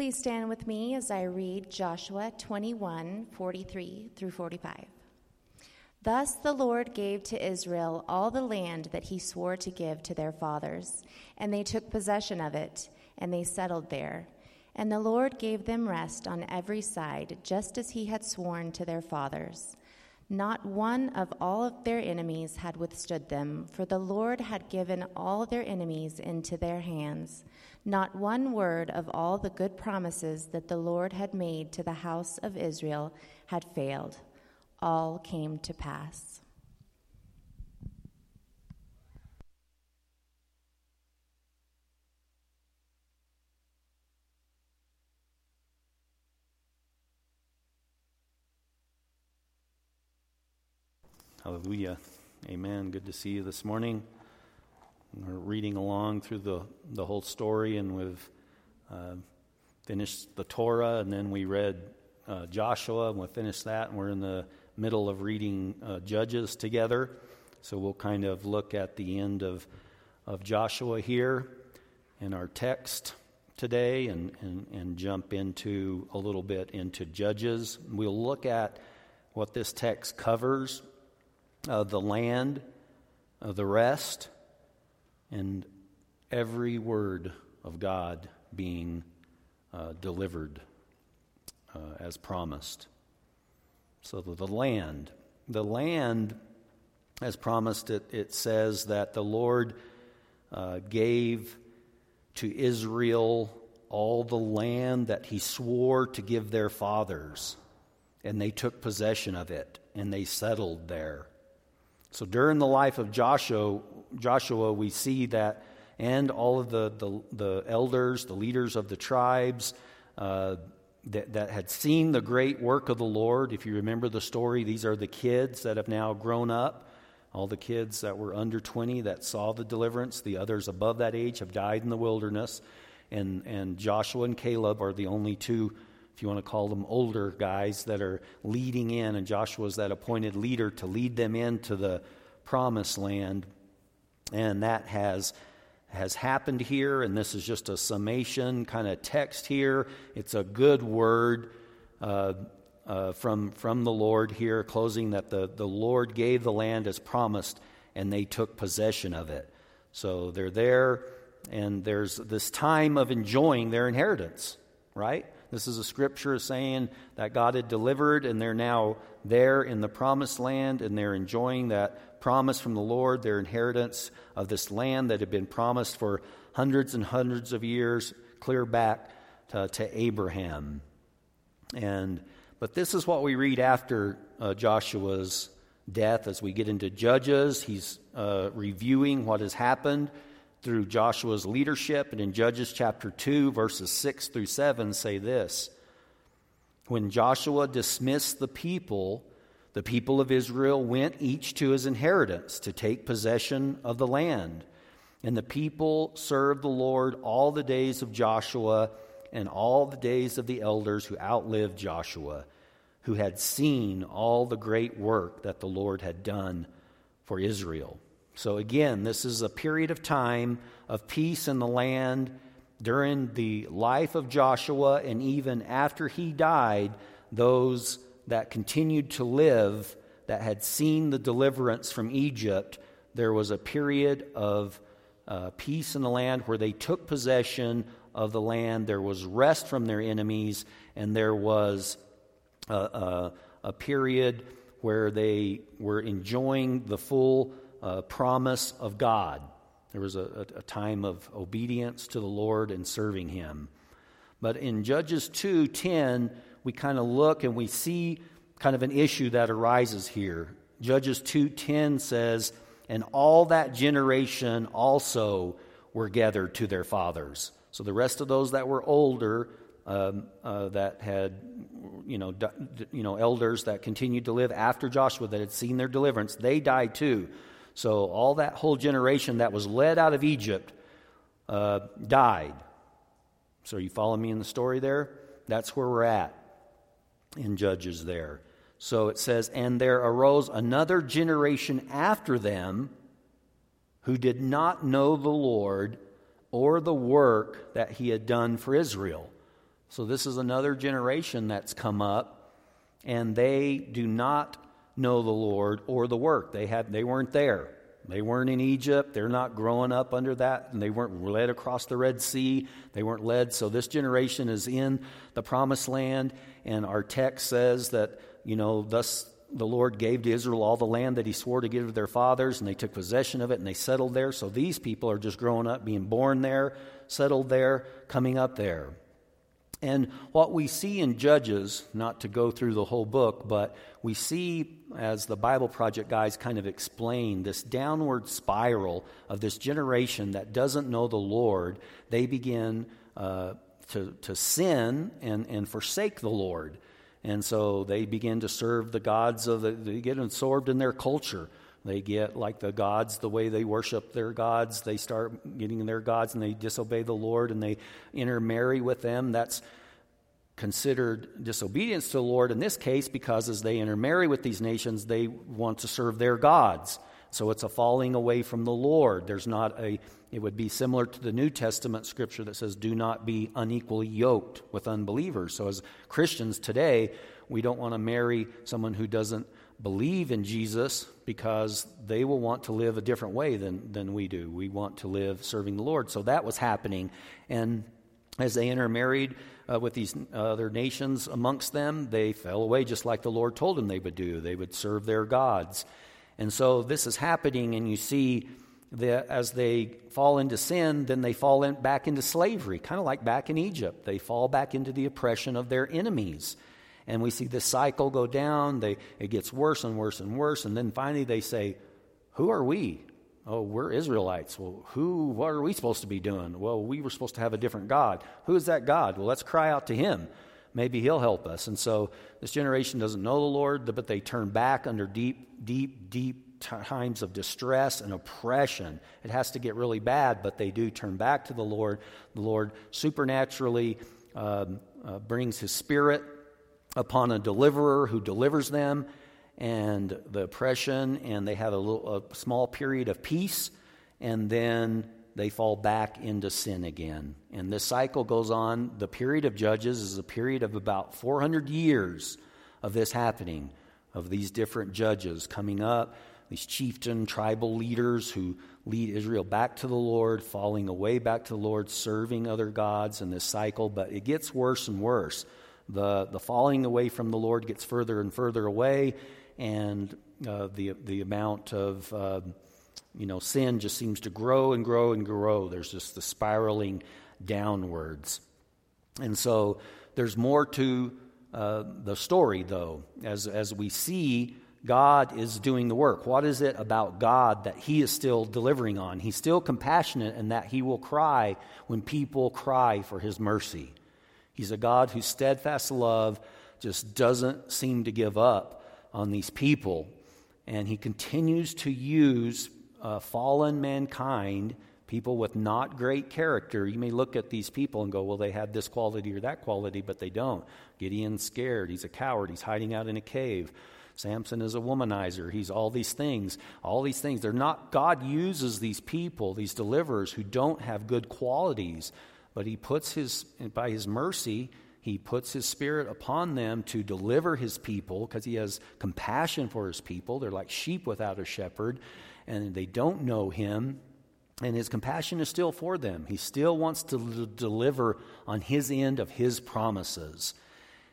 Please stand with me as I read Joshua 21 43 through 45. Thus the Lord gave to Israel all the land that he swore to give to their fathers, and they took possession of it, and they settled there. And the Lord gave them rest on every side, just as he had sworn to their fathers. Not one of all of their enemies had withstood them, for the Lord had given all their enemies into their hands. Not one word of all the good promises that the Lord had made to the house of Israel had failed. All came to pass. Hallelujah. Amen. Good to see you this morning. We're reading along through the, the whole story, and we've uh, finished the Torah, and then we read uh, Joshua, and we finished that, and we're in the middle of reading uh, Judges together. So we'll kind of look at the end of, of Joshua here in our text today and, and, and jump into a little bit into Judges. We'll look at what this text covers uh, the land, uh, the rest, and every word of God being uh, delivered uh, as promised. So the, the, land, the land, as promised, it, it says that the Lord uh, gave to Israel all the land that he swore to give their fathers, and they took possession of it, and they settled there. So during the life of Joshua, Joshua, we see that, and all of the, the, the elders, the leaders of the tribes uh, that, that had seen the great work of the Lord. If you remember the story, these are the kids that have now grown up. All the kids that were under 20 that saw the deliverance, the others above that age have died in the wilderness. And, and Joshua and Caleb are the only two, if you want to call them older guys, that are leading in. And Joshua is that appointed leader to lead them into the promised land. And that has has happened here, and this is just a summation kind of text here. It's a good word uh, uh, from, from the Lord here, closing that the, the Lord gave the land as promised, and they took possession of it. So they're there, and there's this time of enjoying their inheritance, right? This is a scripture saying that God had delivered, and they're now there in the promised land, and they're enjoying that promise from the Lord, their inheritance of this land that had been promised for hundreds and hundreds of years, clear back to, to Abraham. And but this is what we read after uh, Joshua's death as we get into Judges. He's uh, reviewing what has happened through Joshua's leadership. And in Judges chapter 2, verses 6 through 7, say this When Joshua dismissed the people, the people of Israel went each to his inheritance to take possession of the land. And the people served the Lord all the days of Joshua and all the days of the elders who outlived Joshua, who had seen all the great work that the Lord had done for Israel. So, again, this is a period of time of peace in the land during the life of Joshua, and even after he died, those that continued to live, that had seen the deliverance from Egypt, there was a period of uh, peace in the land where they took possession of the land. There was rest from their enemies, and there was a, a, a period where they were enjoying the full uh, promise of God. There was a, a, time of obedience to the Lord and serving Him. But in Judges 2:10, we kind of look and we see kind of an issue that arises here. Judges 2:10 says, "And all that generation also were gathered to their fathers." So the rest of those that were older, um, uh, that had, you know, d- you know, elders that continued to live after Joshua that had seen their deliverance, they died too. So all that whole generation that was led out of Egypt uh, died. So you follow me in the story there? That's where we're at in Judges there. So it says, And there arose another generation after them who did not know the Lord or the work that he had done for Israel. So this is another generation that's come up, and they do not know the Lord or the work. They had they weren't there. They weren't in Egypt. They're not growing up under that, and they weren't led across the Red Sea. They weren't led. So this generation is in the promised land, and our text says that, you know, thus the Lord gave to Israel all the land that he swore to give to their fathers, and they took possession of it and they settled there. So these people are just growing up, being born there, settled there, coming up there. And what we see in Judges, not to go through the whole book, but we see, as the Bible Project guys kind of explain, this downward spiral of this generation that doesn't know the Lord. They begin uh, to, to sin and, and forsake the Lord. And so they begin to serve the gods of the, they get absorbed in their culture. They get like the gods, the way they worship their gods. They start getting their gods and they disobey the Lord and they intermarry with them. That's considered disobedience to the Lord in this case because as they intermarry with these nations, they want to serve their gods. So it's a falling away from the Lord. There's not a, it would be similar to the New Testament scripture that says, do not be unequally yoked with unbelievers. So as Christians today, we don't want to marry someone who doesn't believe in Jesus because they will want to live a different way than, than we do. We want to live serving the Lord. So that was happening. And as they intermarried uh, with these other nations amongst them, they fell away just like the Lord told them they would do. They would serve their gods. And so this is happening, and you see that as they fall into sin, then they fall in, back into slavery, kind of like back in Egypt. They fall back into the oppression of their enemies. And we see this cycle go down. They, it gets worse and worse and worse. And then finally they say, Who are we? Oh, we're Israelites. Well, who, what are we supposed to be doing? Well, we were supposed to have a different God. Who is that God? Well, let's cry out to him. Maybe he'll help us. And so this generation doesn't know the Lord, but they turn back under deep, deep, deep times of distress and oppression. It has to get really bad, but they do turn back to the Lord. The Lord supernaturally um, uh, brings his spirit upon a deliverer who delivers them and the oppression, and they have a, little, a small period of peace, and then they fall back into sin again. And this cycle goes on. The period of Judges is a period of about 400 years of this happening, of these different judges coming up, these chieftain, tribal leaders who lead Israel back to the Lord, falling away back to the Lord, serving other gods in this cycle. But it gets worse and worse. The, the falling away from the Lord gets further and further away and uh, the, the amount of uh, you know, sin just seems to grow and grow and grow. There's just the spiraling downwards. And so there's more to uh, the story, though, as, as we see God is doing the work. What is it about God that He is still delivering on? He's still compassionate and that He will cry when people cry for His mercy. He's a God whose steadfast love just doesn't seem to give up on these people. And he continues to use uh, fallen mankind, people with not great character. You may look at these people and go, well, they had this quality or that quality, but they don't. Gideon's scared. He's a coward. He's hiding out in a cave. Samson is a womanizer. He's all these things. All these things. They're not, God uses these people, these deliverers who don't have good qualities, but he puts his, by his mercy, he puts his spirit upon them to deliver his people because he has compassion for his people. They're like sheep without a shepherd, and they don't know him. And his compassion is still for them. He still wants to l- deliver on his end of his promises.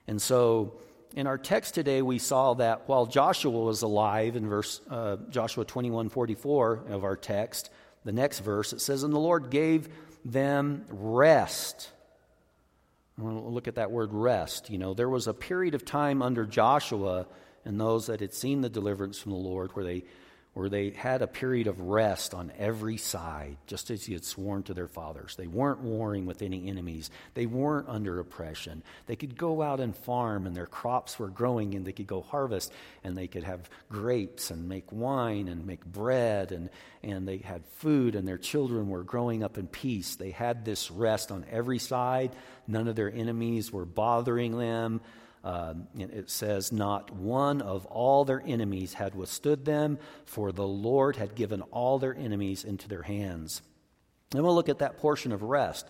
And so, in our text today, we saw that while Joshua was alive in verse uh, Joshua 21 44 of our text, the next verse, it says, And the Lord gave them rest We'll look at that word rest. You know, there was a period of time under Joshua and those that had seen the deliverance from the Lord where they where they had a period of rest on every side, just as he had sworn to their fathers. They weren't warring with any enemies, they weren't under oppression. They could go out and farm, and their crops were growing, and they could go harvest, and they could have grapes and make wine and make bread, and, and they had food, and their children were growing up in peace. They had this rest on every side. None of their enemies were bothering them. Um, it says, Not one of all their enemies had withstood them, for the Lord had given all their enemies into their hands. And we'll look at that portion of rest.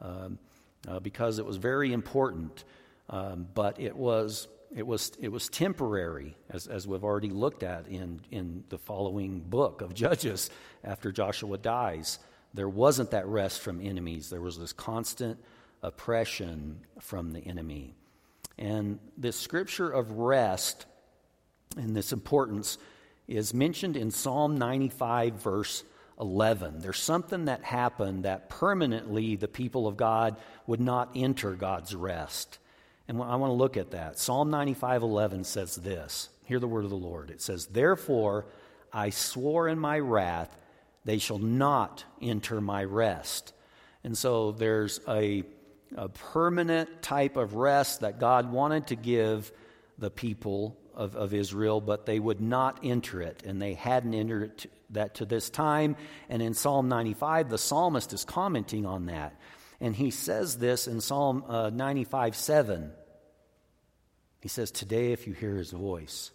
Um, uh, because it was very important, um, but it was, it was, it was temporary, as, as we've already looked at in, in the following book of Judges after Joshua dies. There wasn't that rest from enemies, there was this constant oppression from the enemy. And this scripture of rest and this importance is mentioned in Psalm 95, verse 11. There's something that happened that permanently the people of God would not enter God's rest. And I want to look at that. Psalm 95, 11 says this Hear the word of the Lord. It says, Therefore I swore in my wrath, they shall not enter my rest. And so there's a, a permanent type of rest that God wanted to give the people of, of Israel, but they would not enter it, and they hadn't entered it to, that to this time. And in Psalm 95, the psalmist is commenting on that. And he says this in Psalm uh, 95 7. He says, Today, if you hear his voice,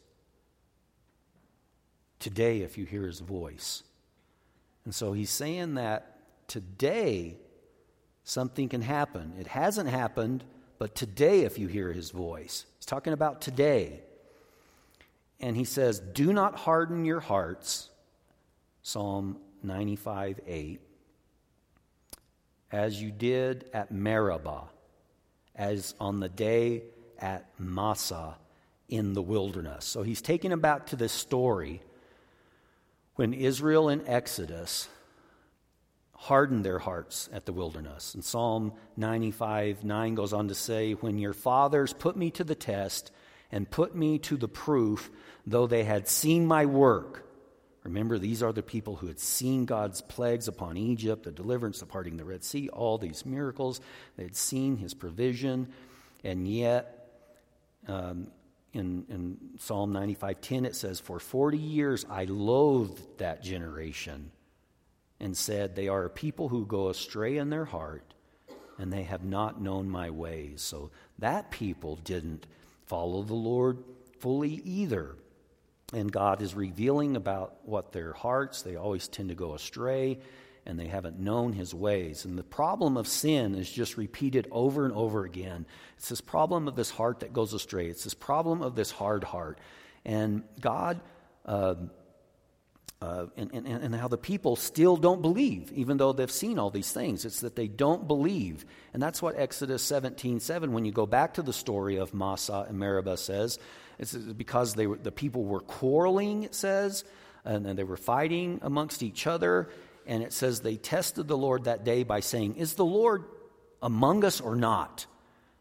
today, if you hear his voice. And so he's saying that today, something can happen. It hasn't happened, but today, if you hear his voice, he's talking about today and he says, Do not harden your hearts, Psalm 95 8, as you did at Meribah, as on the day at Massah in the wilderness. So he's taking them back to this story when Israel in Exodus hardened their hearts at the wilderness. And Psalm 95 9 goes on to say, When your fathers put me to the test and put me to the proof, though they had seen my work. Remember, these are the people who had seen God's plagues upon Egypt, the deliverance, the parting the Red Sea, all these miracles. They had seen his provision, and yet, um, in, in Psalm 95:10 it says, "For 40 years I loathed that generation, and said, They are a people who go astray in their heart, and they have not known my ways." So that people didn't follow the Lord fully either. And God is revealing about what their hearts, they always tend to go astray and they haven't known his ways. And the problem of sin is just repeated over and over again. It's this problem of this heart that goes astray, it's this problem of this hard heart. And God. Uh, uh, and, and, and how the people still don't believe, even though they've seen all these things. It's that they don't believe. And that's what Exodus 17 7, when you go back to the story of Massah and Meribah, says. It's because they were, the people were quarreling, it says, and then they were fighting amongst each other. And it says they tested the Lord that day by saying, Is the Lord among us or not?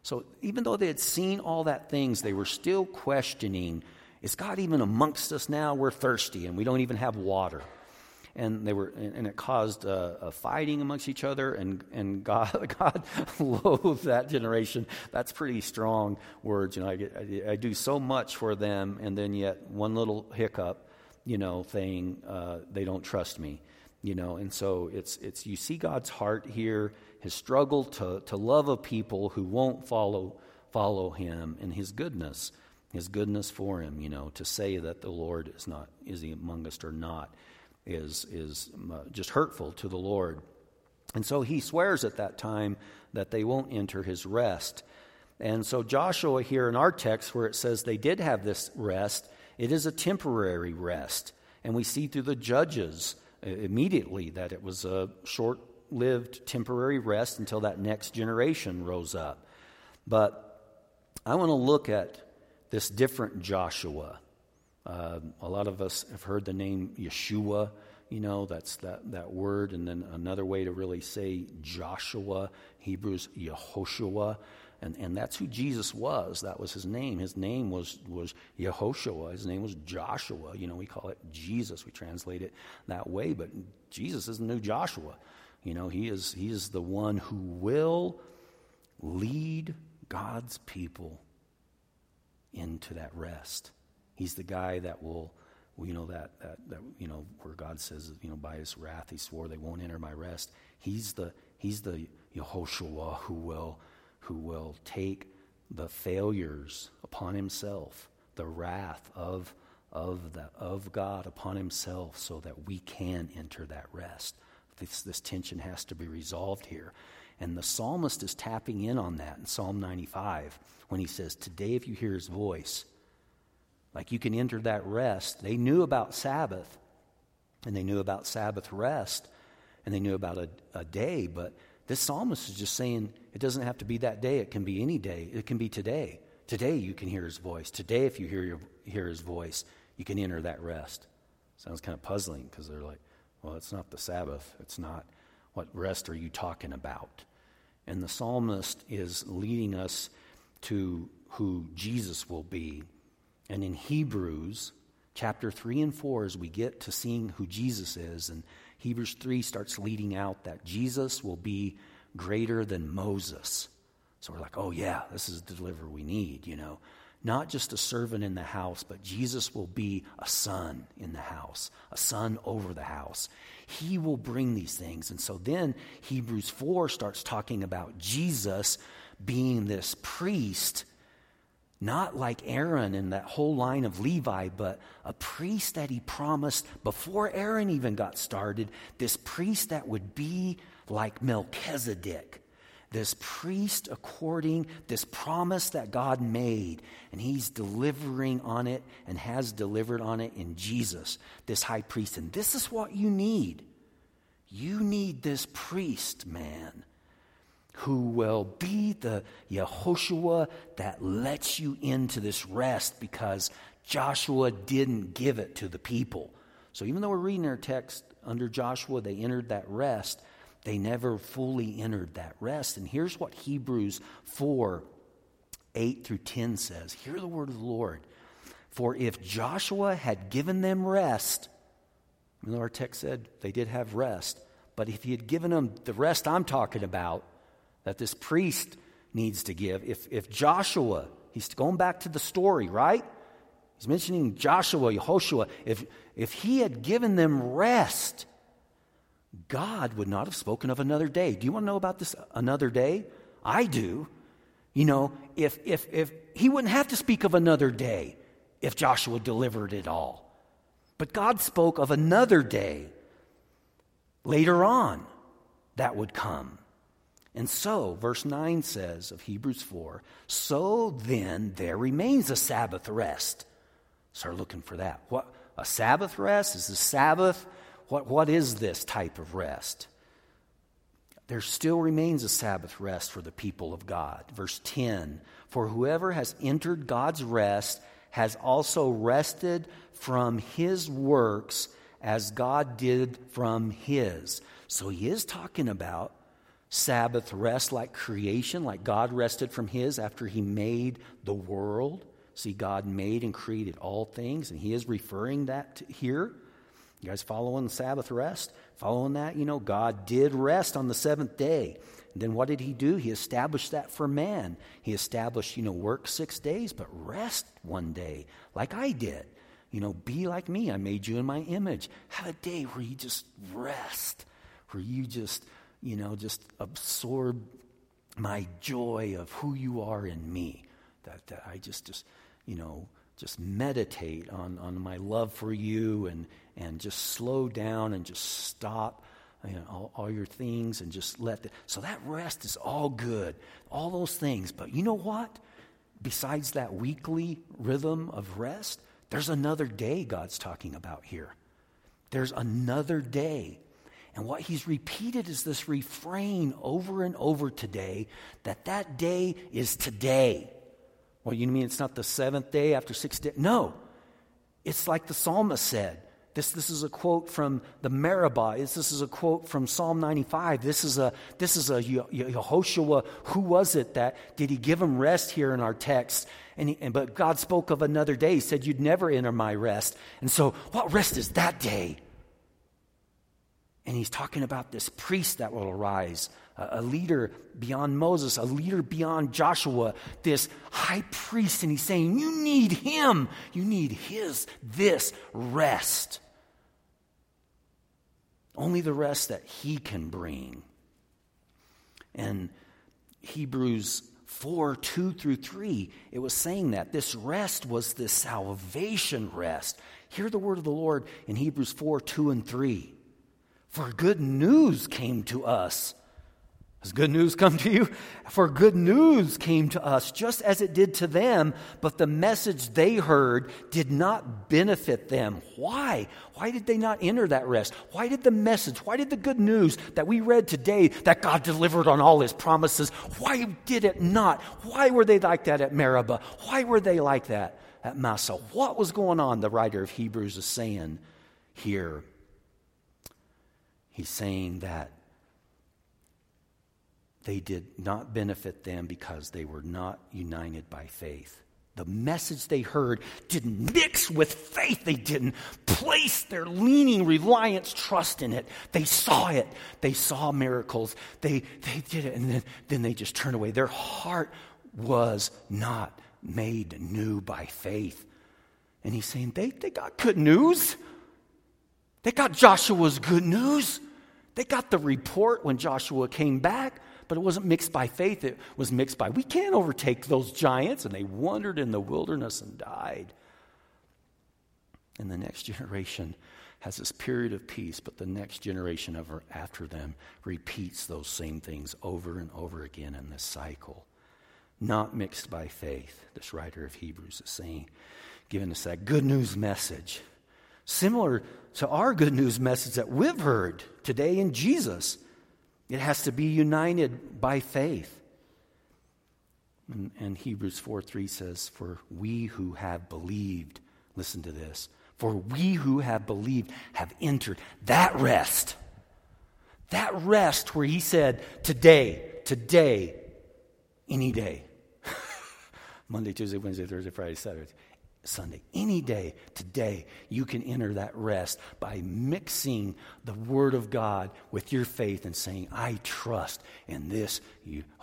So even though they had seen all that things, they were still questioning is God even amongst us now? We're thirsty and we don't even have water. And they were, and it caused a, a fighting amongst each other. And, and God, God loathed that generation. That's pretty strong words. You know, I, I, I, do so much for them, and then yet one little hiccup, you know, saying uh, they don't trust me. You know, and so it's it's you see God's heart here, his struggle to to love a people who won't follow follow him, and his goodness his goodness for him, you know, to say that the Lord is not, is he among us or not, is, is uh, just hurtful to the Lord. And so he swears at that time that they won't enter his rest. And so Joshua here in our text, where it says they did have this rest, it is a temporary rest. And we see through the judges uh, immediately that it was a short lived temporary rest until that next generation rose up. But I want to look at this different Joshua. Uh, a lot of us have heard the name Yeshua, you know, that's that, that word. And then another way to really say Joshua, Hebrews, Yehoshua. And, and that's who Jesus was. That was his name. His name was, was Yehoshua. His name was Joshua. You know, we call it Jesus. We translate it that way. But Jesus is the new Joshua. You know, he is, he is the one who will lead God's people into that rest. He's the guy that will, you know, that, that, that, you know, where God says, you know, by his wrath he swore they won't enter my rest. He's the, he's the Yehoshua who will, who will take the failures upon himself, the wrath of, of, the, of God upon himself so that we can enter that rest. This, this tension has to be resolved here. And the psalmist is tapping in on that in Psalm 95 when he says, Today, if you hear his voice, like you can enter that rest. They knew about Sabbath, and they knew about Sabbath rest, and they knew about a, a day, but this psalmist is just saying it doesn't have to be that day, it can be any day, it can be today. Today you can hear his voice. Today, if you hear, your, hear his voice, you can enter that rest. Sounds kind of puzzling because they're like, well, it's not the Sabbath. It's not what rest are you talking about? And the psalmist is leading us to who Jesus will be. And in Hebrews chapter 3 and 4, as we get to seeing who Jesus is, and Hebrews 3 starts leading out that Jesus will be greater than Moses. So we're like, oh, yeah, this is the deliverer we need, you know. Not just a servant in the house, but Jesus will be a son in the house, a son over the house. He will bring these things. And so then Hebrews 4 starts talking about Jesus being this priest, not like Aaron and that whole line of Levi, but a priest that he promised before Aaron even got started, this priest that would be like Melchizedek this priest according this promise that God made and he's delivering on it and has delivered on it in Jesus this high priest. And this is what you need. You need this priest man who will be the Yehoshua that lets you into this rest because Joshua didn't give it to the people. So even though we're reading our text under Joshua, they entered that rest, they never fully entered that rest. And here's what Hebrews 4 8 through 10 says Hear the word of the Lord. For if Joshua had given them rest, even though our text said they did have rest, but if he had given them the rest I'm talking about, that this priest needs to give. If, if Joshua, he's going back to the story, right? He's mentioning Joshua, Yehoshua. If, if he had given them rest, God would not have spoken of another day. Do you want to know about this another day? I do. You know, if, if, if he wouldn't have to speak of another day if Joshua delivered it all. But God spoke of another day later on that would come. And so, verse 9 says of Hebrews 4 so then there remains a Sabbath rest. Start looking for that. What? A Sabbath rest? Is the Sabbath? What, what is this type of rest? There still remains a Sabbath rest for the people of God. Verse 10 For whoever has entered God's rest has also rested from his works as God did from his. So he is talking about Sabbath rest like creation, like God rested from his after he made the world. See, God made and created all things, and he is referring that here. You guys following the Sabbath rest? Following that? You know, God did rest on the seventh day. And then what did he do? He established that for man. He established, you know, work six days, but rest one day, like I did. You know, be like me. I made you in my image. Have a day where you just rest, where you just you know, just absorb my joy of who you are in me. That, that I just, just, you know, just meditate on, on my love for you and, and just slow down and just stop you know, all, all your things and just let the, so that rest is all good all those things but you know what besides that weekly rhythm of rest there's another day god's talking about here there's another day and what he's repeated is this refrain over and over today that that day is today. Well, you mean it's not the seventh day after six days? No. It's like the psalmist said. This, this is a quote from the Meribah. This, this is a quote from Psalm 95. This is a, this is a Yehoshua. Who was it that, did he give him rest here in our text? And, he, and But God spoke of another day. He said, You'd never enter my rest. And so, what rest is that day? And he's talking about this priest that will arise, a, a, leader beyond Moses, a leader beyond Joshua, this high priest. And he's saying, You need him. You need his, this rest. Only the rest that he can bring. And Hebrews 4 2 through 3, it was saying that this rest was the salvation rest. Hear the word of the Lord in Hebrews 4 2 and 3. For good news came to us. Has good news come to you? For good news came to us just as it did to them, but the message they heard did not benefit them. Why? Why did they not enter that rest? Why did the message, why did the good news that we read today that God delivered on all his promises, why did it not? Why were they like that at Meribah? Why were they like that at Massah? What was going on? The writer of Hebrews is saying here. He's saying that they did not benefit them because they were not united by faith. The message they heard didn't mix with faith. They didn't place their leaning, reliance, trust in it. They saw it. They saw miracles. They, they did it, and then, then they just turned away. Their heart was not made new by faith. And he's saying they, they got good news. They got Joshua's good news. They got the report when Joshua came back but it wasn't mixed by faith, it was mixed by, we can't overtake those giants. And they wandered in the wilderness and died. And the next generation has this period of peace, but the next generation ever after them repeats those same things over and over again in this cycle. Not mixed by faith, this writer of Hebrews is saying, giving us that good news message. Similar to our good news message that we've heard today in Jesus. It has to be united by faith. And, and Hebrews 4 3 says, For we who have believed, listen to this, for we who have believed have entered that rest. That rest where he said, Today, today, any day. Monday, Tuesday, Wednesday, Thursday, Friday, Saturday. Sunday. Any day today, you can enter that rest by mixing the Word of God with your faith and saying, I trust in this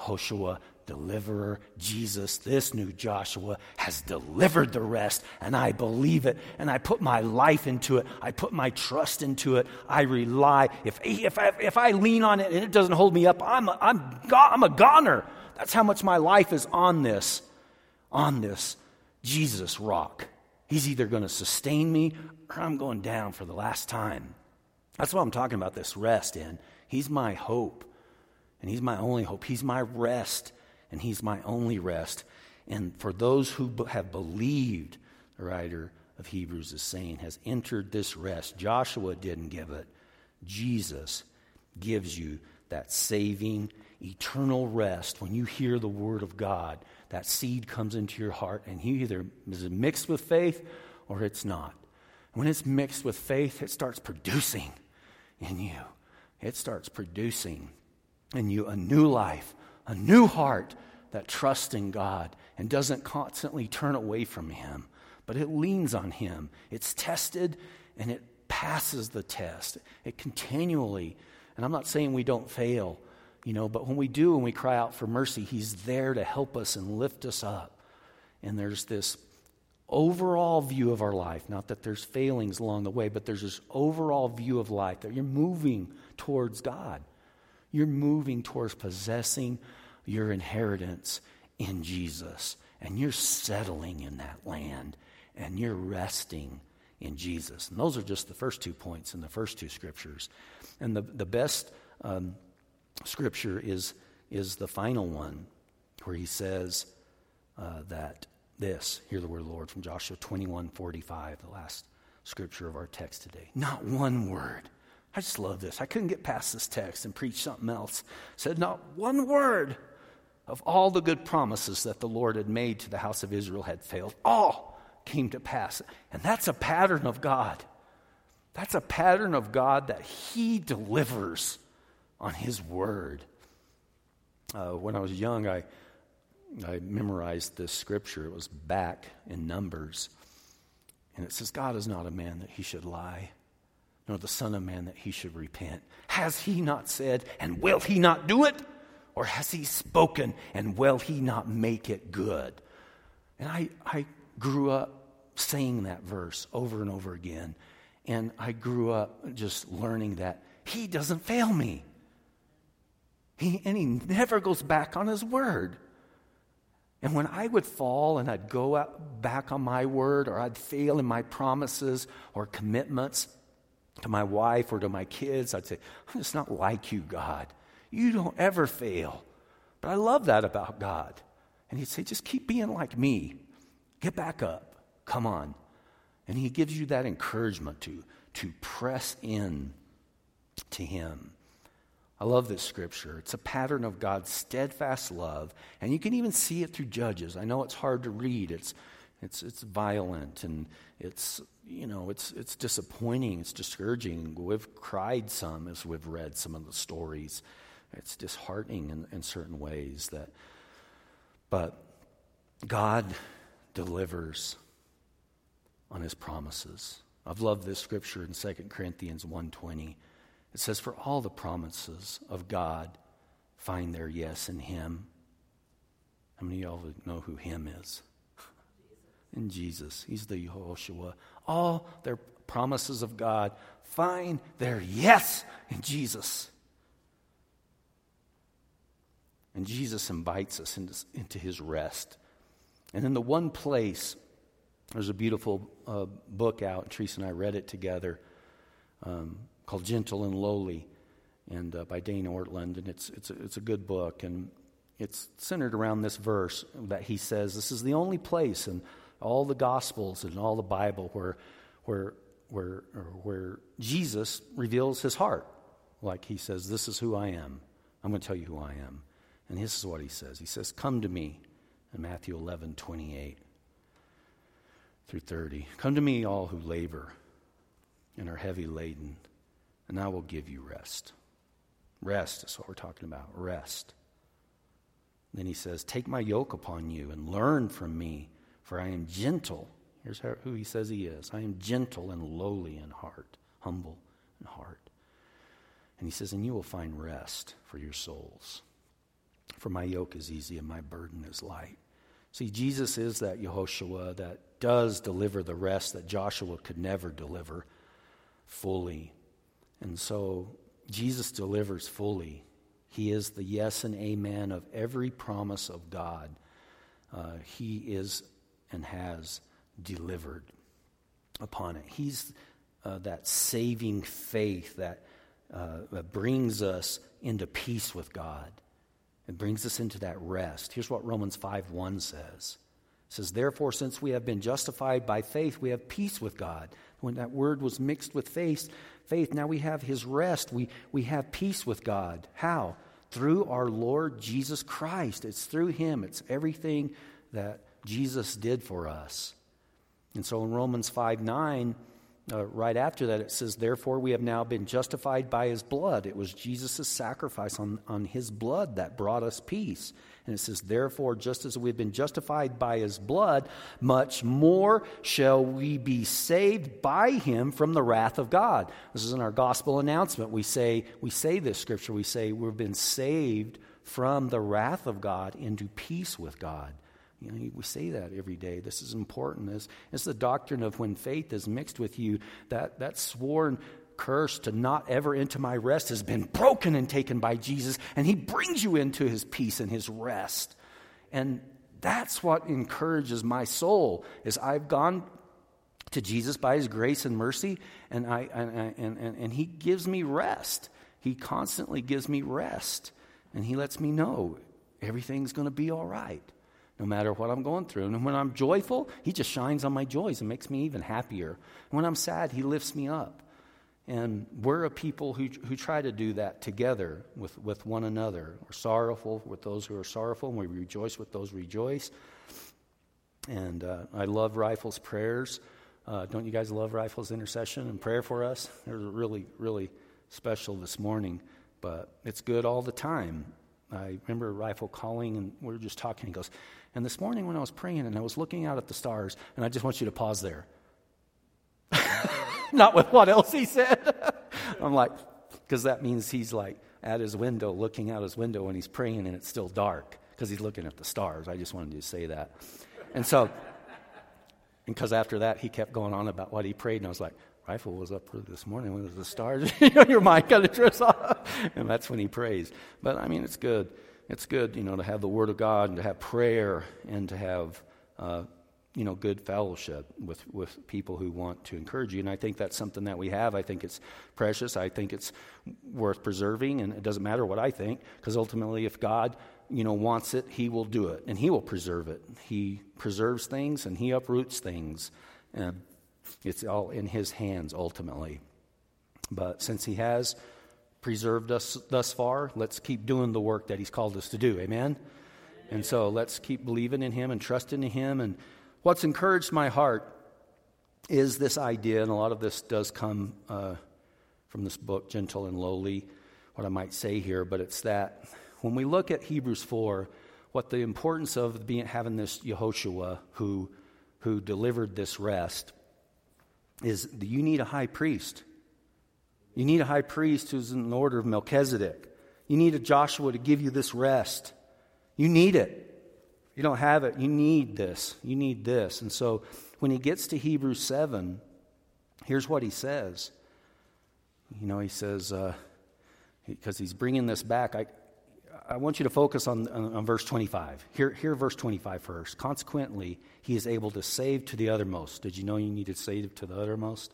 Joshua, deliverer, Jesus, this new Joshua has delivered the rest, and I believe it, and I put my life into it. I put my trust into it. I rely. If, if, I, if I lean on it and it doesn't hold me up, I'm a, I'm, I'm a goner. That's how much my life is on this, on this Jesus rock. He's either going to sustain me or I'm going down for the last time. That's what I'm talking about this rest in. He's my hope, and He's my only hope. He's my rest, and He's my only rest. And for those who have believed, the writer of Hebrews is saying, has entered this rest. Joshua didn't give it, Jesus gives you that saving, eternal rest when you hear the word of God that seed comes into your heart, and he either is mixed with faith or it's not. When it's mixed with faith, it starts producing in you. It starts producing in you a new life, a new heart that trusts in God and doesn't constantly turn away from Him, but it leans on Him. It's tested and it passes the test. It continually, and I'm not saying we don't fail, you know, but when we do and we cry out for mercy, He's there to help us and lift us up. And there's this overall view of our life, not that there's failings along the way, but there's this overall view of life that you're moving towards God. You're moving towards possessing your inheritance in Jesus. And you're settling in that land and you're resting in Jesus. And those are just the first two points in the first two scriptures. And the, the best um, scripture is, is the final one, where he says uh, that this, hear the word of the Lord from Joshua 21 45, the last scripture of our text today. Not one word. I just love this. I couldn't get past this text and preach something else. said, not one word of all the good promises that the Lord had made to the house of Israel had failed. All came to pass. And that's a pattern of God. That's a pattern of God that He delivers on His Word. Uh, when I was young, I, I memorized this scripture. It was back in Numbers. And it says, God is not a man that he should lie, nor the Son of Man that he should repent. Has he not said, and will he not do it? Or has he spoken, and will he not make it good? And I, I grew up saying that verse over and over again. And I grew up just learning that he doesn't fail me. He, and he never goes back on his word. And when I would fall and I'd go back on my word or I'd fail in my promises or commitments to my wife or to my kids, I'd say, I'm just not like you, God. You don't ever fail. But I love that about God. And he'd say, Just keep being like me. Get back up. Come on. And he gives you that encouragement to, to press in to him. I love this scripture. It's a pattern of God's steadfast love, and you can even see it through Judges. I know it's hard to read. It's it's it's violent and it's you know it's it's disappointing. It's discouraging. We've cried some as we've read some of the stories. It's disheartening in, in certain ways that, but God delivers on His promises. I've loved this scripture in 2 Corinthians 1:20. It says, For all the promises of God find their yes in Him. How many of y'all know who Him is? in Jesus. He's the Yehoshua. All their promises of God find their yes in Jesus. And Jesus invites us into, his rest. And in the one place, there's a beautiful uh, book out. Teresa and I read it together. Um, called Gentle and Lowly, and uh, by Dane Ortlund, and it's it's a, it's a good book, and it's centered around this verse that he says this is the only place in all the Gospels and all the Bible where where where where Jesus reveals his heart, like he says, "This is who I am. I'm going to tell you who I am," and this is what he says. He says, "Come to me," in Matthew 11, 28 through 30. Come to me, all who labor and are heavy laden and I will give you rest. Rest is what we're talking about. Rest. Then he says, Take my yoke upon you and learn from me, for I am gentle. Here's how, who he says he is I am gentle and lowly in heart, humble in heart. And he says, And you will find rest for your souls. For my yoke is easy and my burden is light. See, Jesus is that Yehoshua that does deliver the rest that Joshua could never deliver fully and so Jesus delivers fully. He is the yes and amen of every promise of God. Uh, he is and has delivered upon it. He's uh, that saving faith that, uh, brings us into peace with God. It brings us into that rest. Here's what Romans 5 1 says. It says, Therefore, since we have been justified by faith, we have peace with God. When that word was mixed with faith, faith, now we have his rest. We, we have peace with God. How? Through our Lord Jesus Christ. It's through him, it's everything that Jesus did for us. And so in Romans 5 9, uh, right after that, it says, Therefore, we have now been justified by his blood. It was Jesus' sacrifice on, on his blood that brought us peace. And it says, Therefore, just as we've been justified by his blood, much more shall we be saved by him from the wrath of God. This is in our gospel announcement. We say, we say this scripture, we say, We've been saved from the wrath of God into peace with God. You know, we say that every day. This is important. It's, it's the doctrine of when faith is mixed with you, that, that sworn curse to not ever into my rest has been broken and taken by Jesus, and he brings you into his peace and his rest. And that's what encourages my soul is I've gone to Jesus by his grace and mercy, and, I, and, and, and, and he gives me rest. He constantly gives me rest, and he lets me know everything's going to be all right no matter what I'm going through. And when I'm joyful, He just shines on my joys and makes me even happier. When I'm sad, He lifts me up. And we're a people who, who try to do that together with, with one another. We're sorrowful with those who are sorrowful, and we rejoice with those who rejoice. And uh, I love Rifle's prayers. Uh, don't you guys love Rifle's intercession and prayer for us? They're really, really special this morning, but it's good all the time. I remember Rifle calling, and we were just talking. He goes, And this morning when I was praying and I was looking out at the stars, and I just want you to pause there. Not with what else he said. I'm like, because that means he's like at his window, looking out his window when he's praying, and it's still dark because he's looking at the stars. I just wanted to say that. And so, and because after that, he kept going on about what he prayed, and I was like, Rifle was up this morning when the stars, your mind kind of drifts off. And that's when he prays. But I mean, it's good. It's good, you know, to have the Word of God and to have prayer and to have uh, you know, good fellowship with, with people who want to encourage you. And I think that's something that we have. I think it's precious. I think it's worth preserving. And it doesn't matter what I think, because ultimately, if God, you know, wants it, He will do it and He will preserve it. He preserves things and He uproots things. And it's all in His hands ultimately. But since He has preserved us thus far, let's keep doing the work that He's called us to do. Amen? And so let's keep believing in Him and trusting in Him and What's encouraged my heart is this idea, and a lot of this does come uh, from this book, Gentle and Lowly, what I might say here, but it's that when we look at Hebrews 4, what the importance of being, having this Yehoshua who, who delivered this rest is you need a high priest. You need a high priest who's in the order of Melchizedek. You need a Joshua to give you this rest. You need it you don't have it, you need this. You need this. And so when he gets to Hebrews 7, here's what he says. You know, he says, because uh, he's bringing this back, I, I want you to focus on, on, on verse 25. Hear, hear verse 25 first. Consequently, he is able to save to the uttermost. Did you know you needed to save to the uttermost?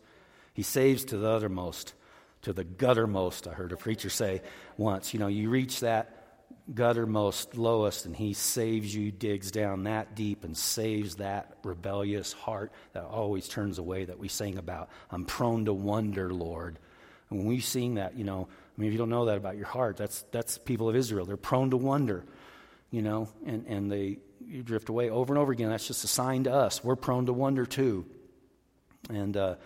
He saves to the uttermost, to the guttermost, I heard a preacher say once. You know, you reach that guttermost, lowest, and He saves you, digs down that deep, and saves that rebellious heart that always turns away that we sing about. I'm prone to wonder, Lord. And when we sing that, you know, I mean, if you don't know that about your heart, that's, that's people of Israel. They're prone to wonder, you know, and, and they drift away over and over again. That's just a sign to us. We're prone to wonder too. And, uh,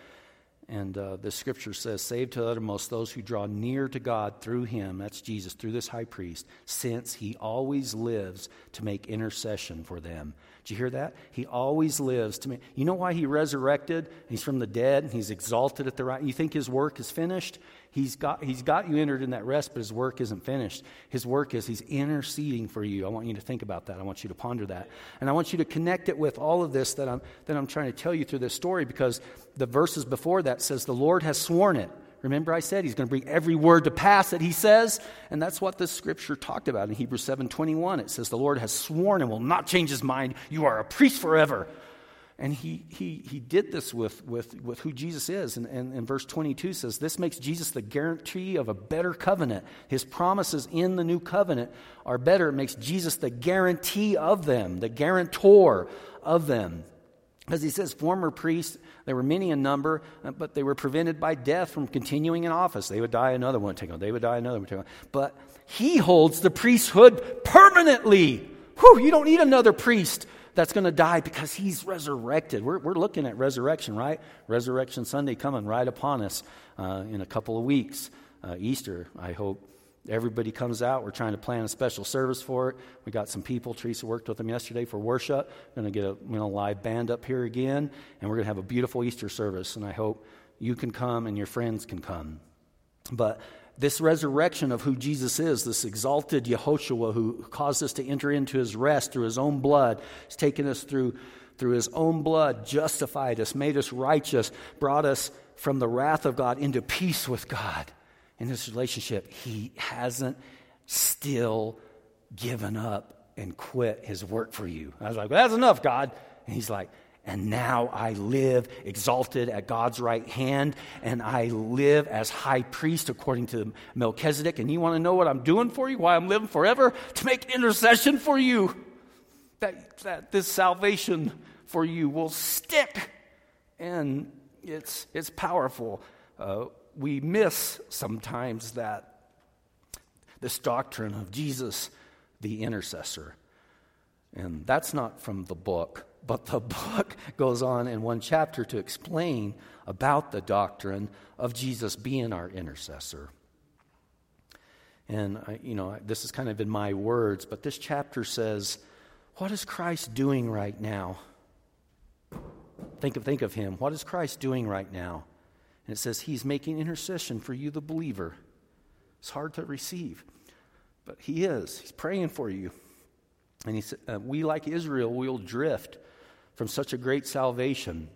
and uh, the scripture says, Save to the uttermost those who draw near to God through him, that's Jesus, through this high priest, since he always lives to make intercession for them. Did you hear that? He always lives to me. You know why he resurrected? He's from the dead, he's exalted at the right. You think his work is finished? He's got, he's got you entered in that rest, but his work isn't finished. His work is he's interceding for you. I want you to think about that. I want you to ponder that. And I want you to connect it with all of this that I'm, that I'm trying to tell you through this story because the verses before that says the Lord has sworn it. Remember, I said he's going to bring every word to pass that he says, and that's what this scripture talked about in Hebrews 7:21. It says the Lord has sworn and will not change his mind. You are a priest forever. And he, he, he did this with, with, with who Jesus is. And, and, and verse 22 says, This makes Jesus the guarantee of a better covenant. His promises in the new covenant are better. It makes Jesus the guarantee of them, the guarantor of them. Because he says, former priests, there were many in number, uh, but they were prevented by death from continuing in office. They would die, another one take on. They would die, another one take on. But he holds the priesthood permanently. Whew, you don't need another priest that's going to die because he's resurrected. We're, we're looking at resurrection, right? Resurrection Sunday coming right upon us uh, in a couple of weeks. Uh, Easter, I hope everybody comes out. We're trying to plan a special service for it. We got some people. Teresa worked with them yesterday for worship. Going to get a you know, live band up here again, and we're going to have a beautiful Easter service. And I hope you can come and your friends can come. But this resurrection of who Jesus is, this exalted Yehoshua who caused us to enter into his rest through his own blood, has taken us through, through his own blood, justified us, made us righteous, brought us from the wrath of God into peace with God in this relationship. He hasn't still given up and quit his work for you. I was like, well, that's enough, God. And he's like, and now I live exalted at God's right hand, and I live as high priest according to Melchizedek. And you want to know what I'm doing for you, why I'm living forever? To make intercession for you. That, that this salvation for you will stick. And it's, it's powerful. Uh, we miss sometimes that this doctrine of Jesus, the intercessor. And that's not from the book but the book goes on in one chapter to explain about the doctrine of Jesus being our intercessor. And, I, you know, this is kind of in my words, but this chapter says, What is Christ doing right now? Think of, think of him. What is Christ doing right now? And it says, He's making intercession for you, the believer. It's hard to receive, but He is. He's praying for you. And he said, uh, We, like Israel, will drift from such a great salvation.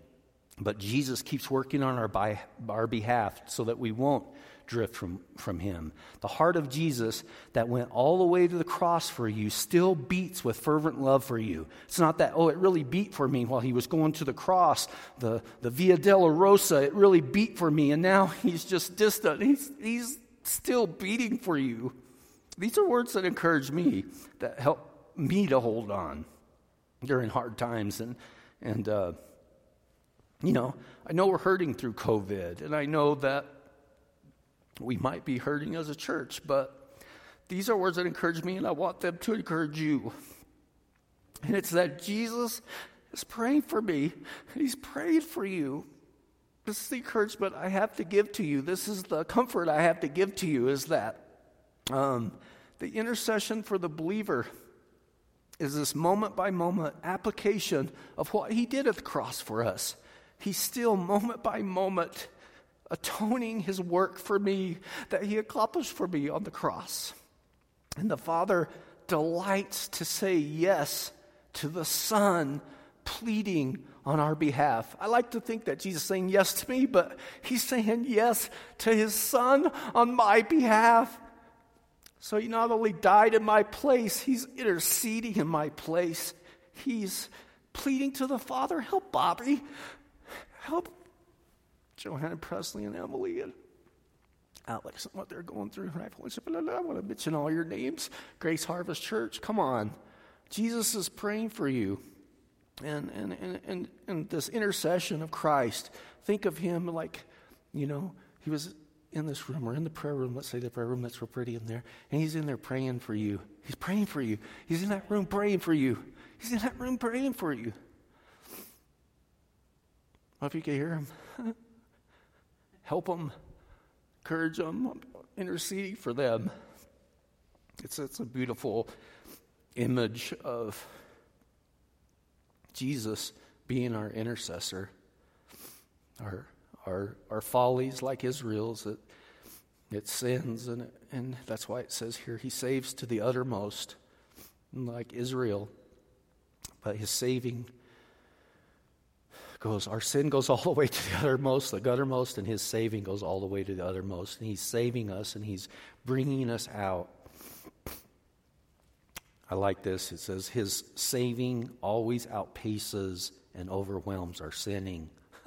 But Jesus keeps working on our, by, our behalf so that we won't drift from, from him. The heart of Jesus that went all the way to the cross for you still beats with fervent love for you. It's not that, oh, it really beat for me while he was going to the cross, the, the Via Dolorosa, it really beat for me, and now he's just distant. He's, he's still beating for you. These are words that encourage me, that help me to hold on during hard times. And, and uh, you know, I know we're hurting through COVID, and I know that we might be hurting as a church, but these are words that encourage me, and I want them to encourage you. And it's that Jesus is praying for me, He's prayed for you. This is the encouragement I have to give to you. This is the comfort I have to give to you is that um, the intercession for the believer is this moment by moment application of what He did at the cross for us. He's still, moment by moment, atoning his work for me that he accomplished for me on the cross. And the Father delights to say yes to the Son pleading on our behalf. I like to think that Jesus is saying yes to me, but he's saying yes to his Son on my behalf. So he not only died in my place, he's interceding in my place. He's pleading to the Father, help Bobby help Johanna Presley and Emily and Alex and what they're going through. I want to mention all your names. Grace Harvest Church, come on. Jesus is praying for you. And, and, and, and, and this intercession of Christ, think of him like, you know, he was in this room or in the prayer room. Let's say the prayer room that's real pretty in there. And he's in there praying for you. He's praying for you. He's in that room praying for you. He's in that room praying for you. Well, if you can hear him, help them, encourage them, interceding for them. It's, it's a beautiful image of Jesus being our intercessor. Our, our, our follies, like Israel's, it, it sins, and, and that's why it says here, He saves to the uttermost, like Israel. But His saving goes, our sin goes all the way to the uttermost, the guttermost, and his saving goes all the way to the uttermost. And he's saving us and he's bringing us out. I like this. It says, His saving always outpaces and overwhelms our sinning.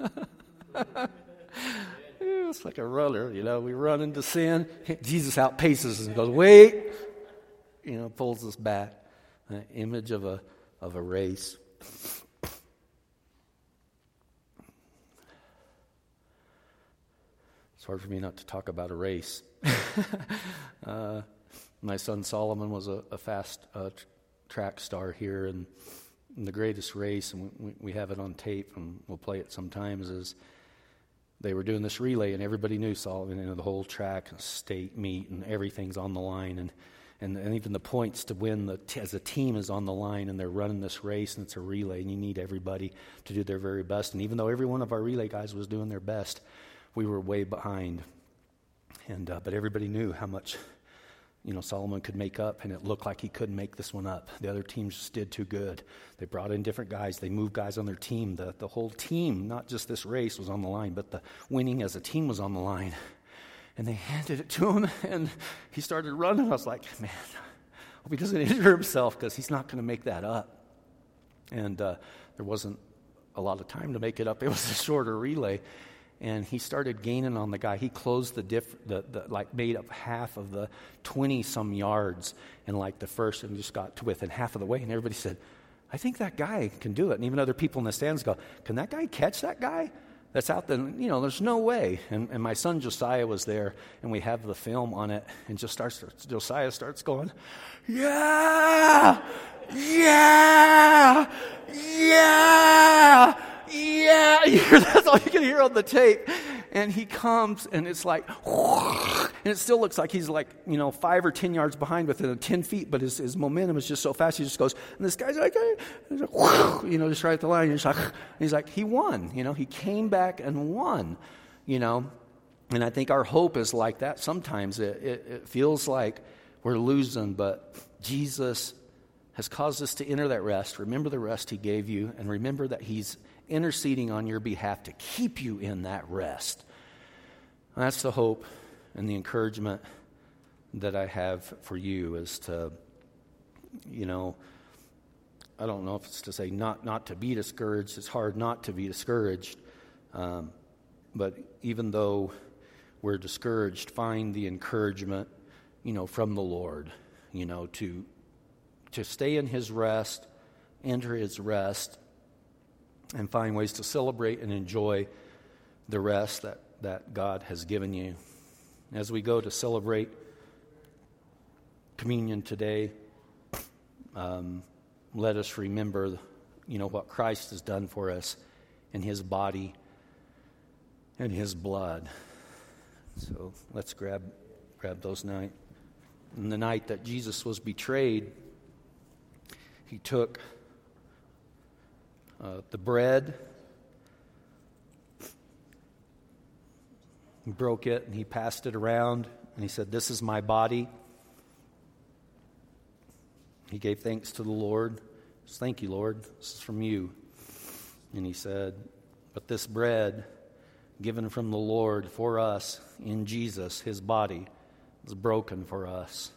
it's like a runner, you know. We run into sin. Jesus outpaces us and goes, Wait, you know, pulls us back. An image of a, of a race. It's hard for me not to talk about a race. uh, my son Solomon was a, a fast uh, tr- track star here, and, and, the greatest race, and we, we, have it on tape, and we'll play it sometimes, is they were doing this relay, and everybody knew Solomon, you know, the whole track, state meet, and everything's on the line, and, and, and even the points to win the t- as a team is on the line, and they're running this race, and it's a relay, and you need everybody to do their very best. And even though every one of our relay guys was doing their best, we were way behind. And, uh, but everybody knew how much, you know, Solomon could make up, and it looked like he couldn't make this one up. The other teams just did too good. They brought in different guys. They moved guys on their team. The, the whole team, not just this race, was on the line, but the winning as a team was on the line. And they handed it to him, and he started running. I was like, man, hope he doesn't injure himself because he's not going to make that up. And uh, there wasn't a lot of time to make it up. It was a shorter relay and he started gaining on the guy. He closed the, diff, the, the like made up half of the 20 some yards and like the first and just got to within half of the way. And everybody said, I think that guy can do it. And even other people in the stands go, Can that guy catch that guy? That's out there, you know, there's no way. And, and my son Josiah was there, and we have the film on it, and just starts, Josiah starts going, Yeah, yeah, yeah yeah, that's all you can hear on the tape. And he comes, and it's like, and it still looks like he's like, you know, five or 10 yards behind within uh, 10 feet, but his, his momentum is just so fast, he just goes, and this guy's like, like you know, just right at the line. He's like, he's like, he won, you know, he came back and won, you know. And I think our hope is like that. Sometimes it, it, it feels like we're losing, but Jesus has caused us to enter that rest. Remember the rest he gave you, and remember that he's interceding on your behalf to keep you in that rest. That's the hope and the encouragement that I have for you is to, you know, I don't know if it's to say not, not to be discouraged. It's hard not to be discouraged. Um, but even though we're discouraged, find the encouragement, you know, from the Lord, you know, to, to stay in His rest, enter His rest, and find ways to celebrate and enjoy the rest that, that God has given you. As we go to celebrate communion today, um, let us remember, you know, what Christ has done for us in His body and His blood. So let's grab grab those night. And the night that Jesus was betrayed, He took uh, the bread. Broke it and he passed it around and he said, This is my body he gave thanks to the Lord. Said, Thank you, Lord. This is from you. And he said, But this bread given from the Lord for us in Jesus, his body, is broken for us.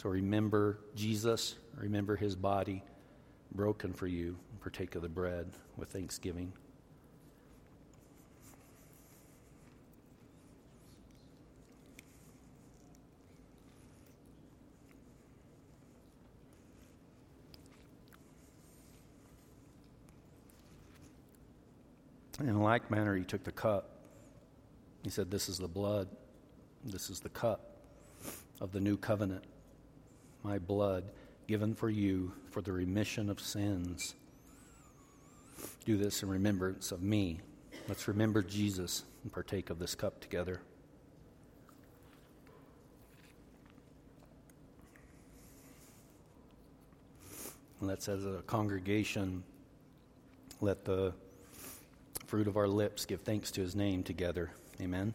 So remember Jesus, remember his body broken for you, partake of the bread with thanksgiving. In like manner, he took the cup. He said, This is the blood, this is the cup of the new covenant, my blood given for you for the remission of sins. Do this in remembrance of me. Let's remember Jesus and partake of this cup together. Let's, as a congregation, let the fruit of our lips give thanks to his name together. Amen.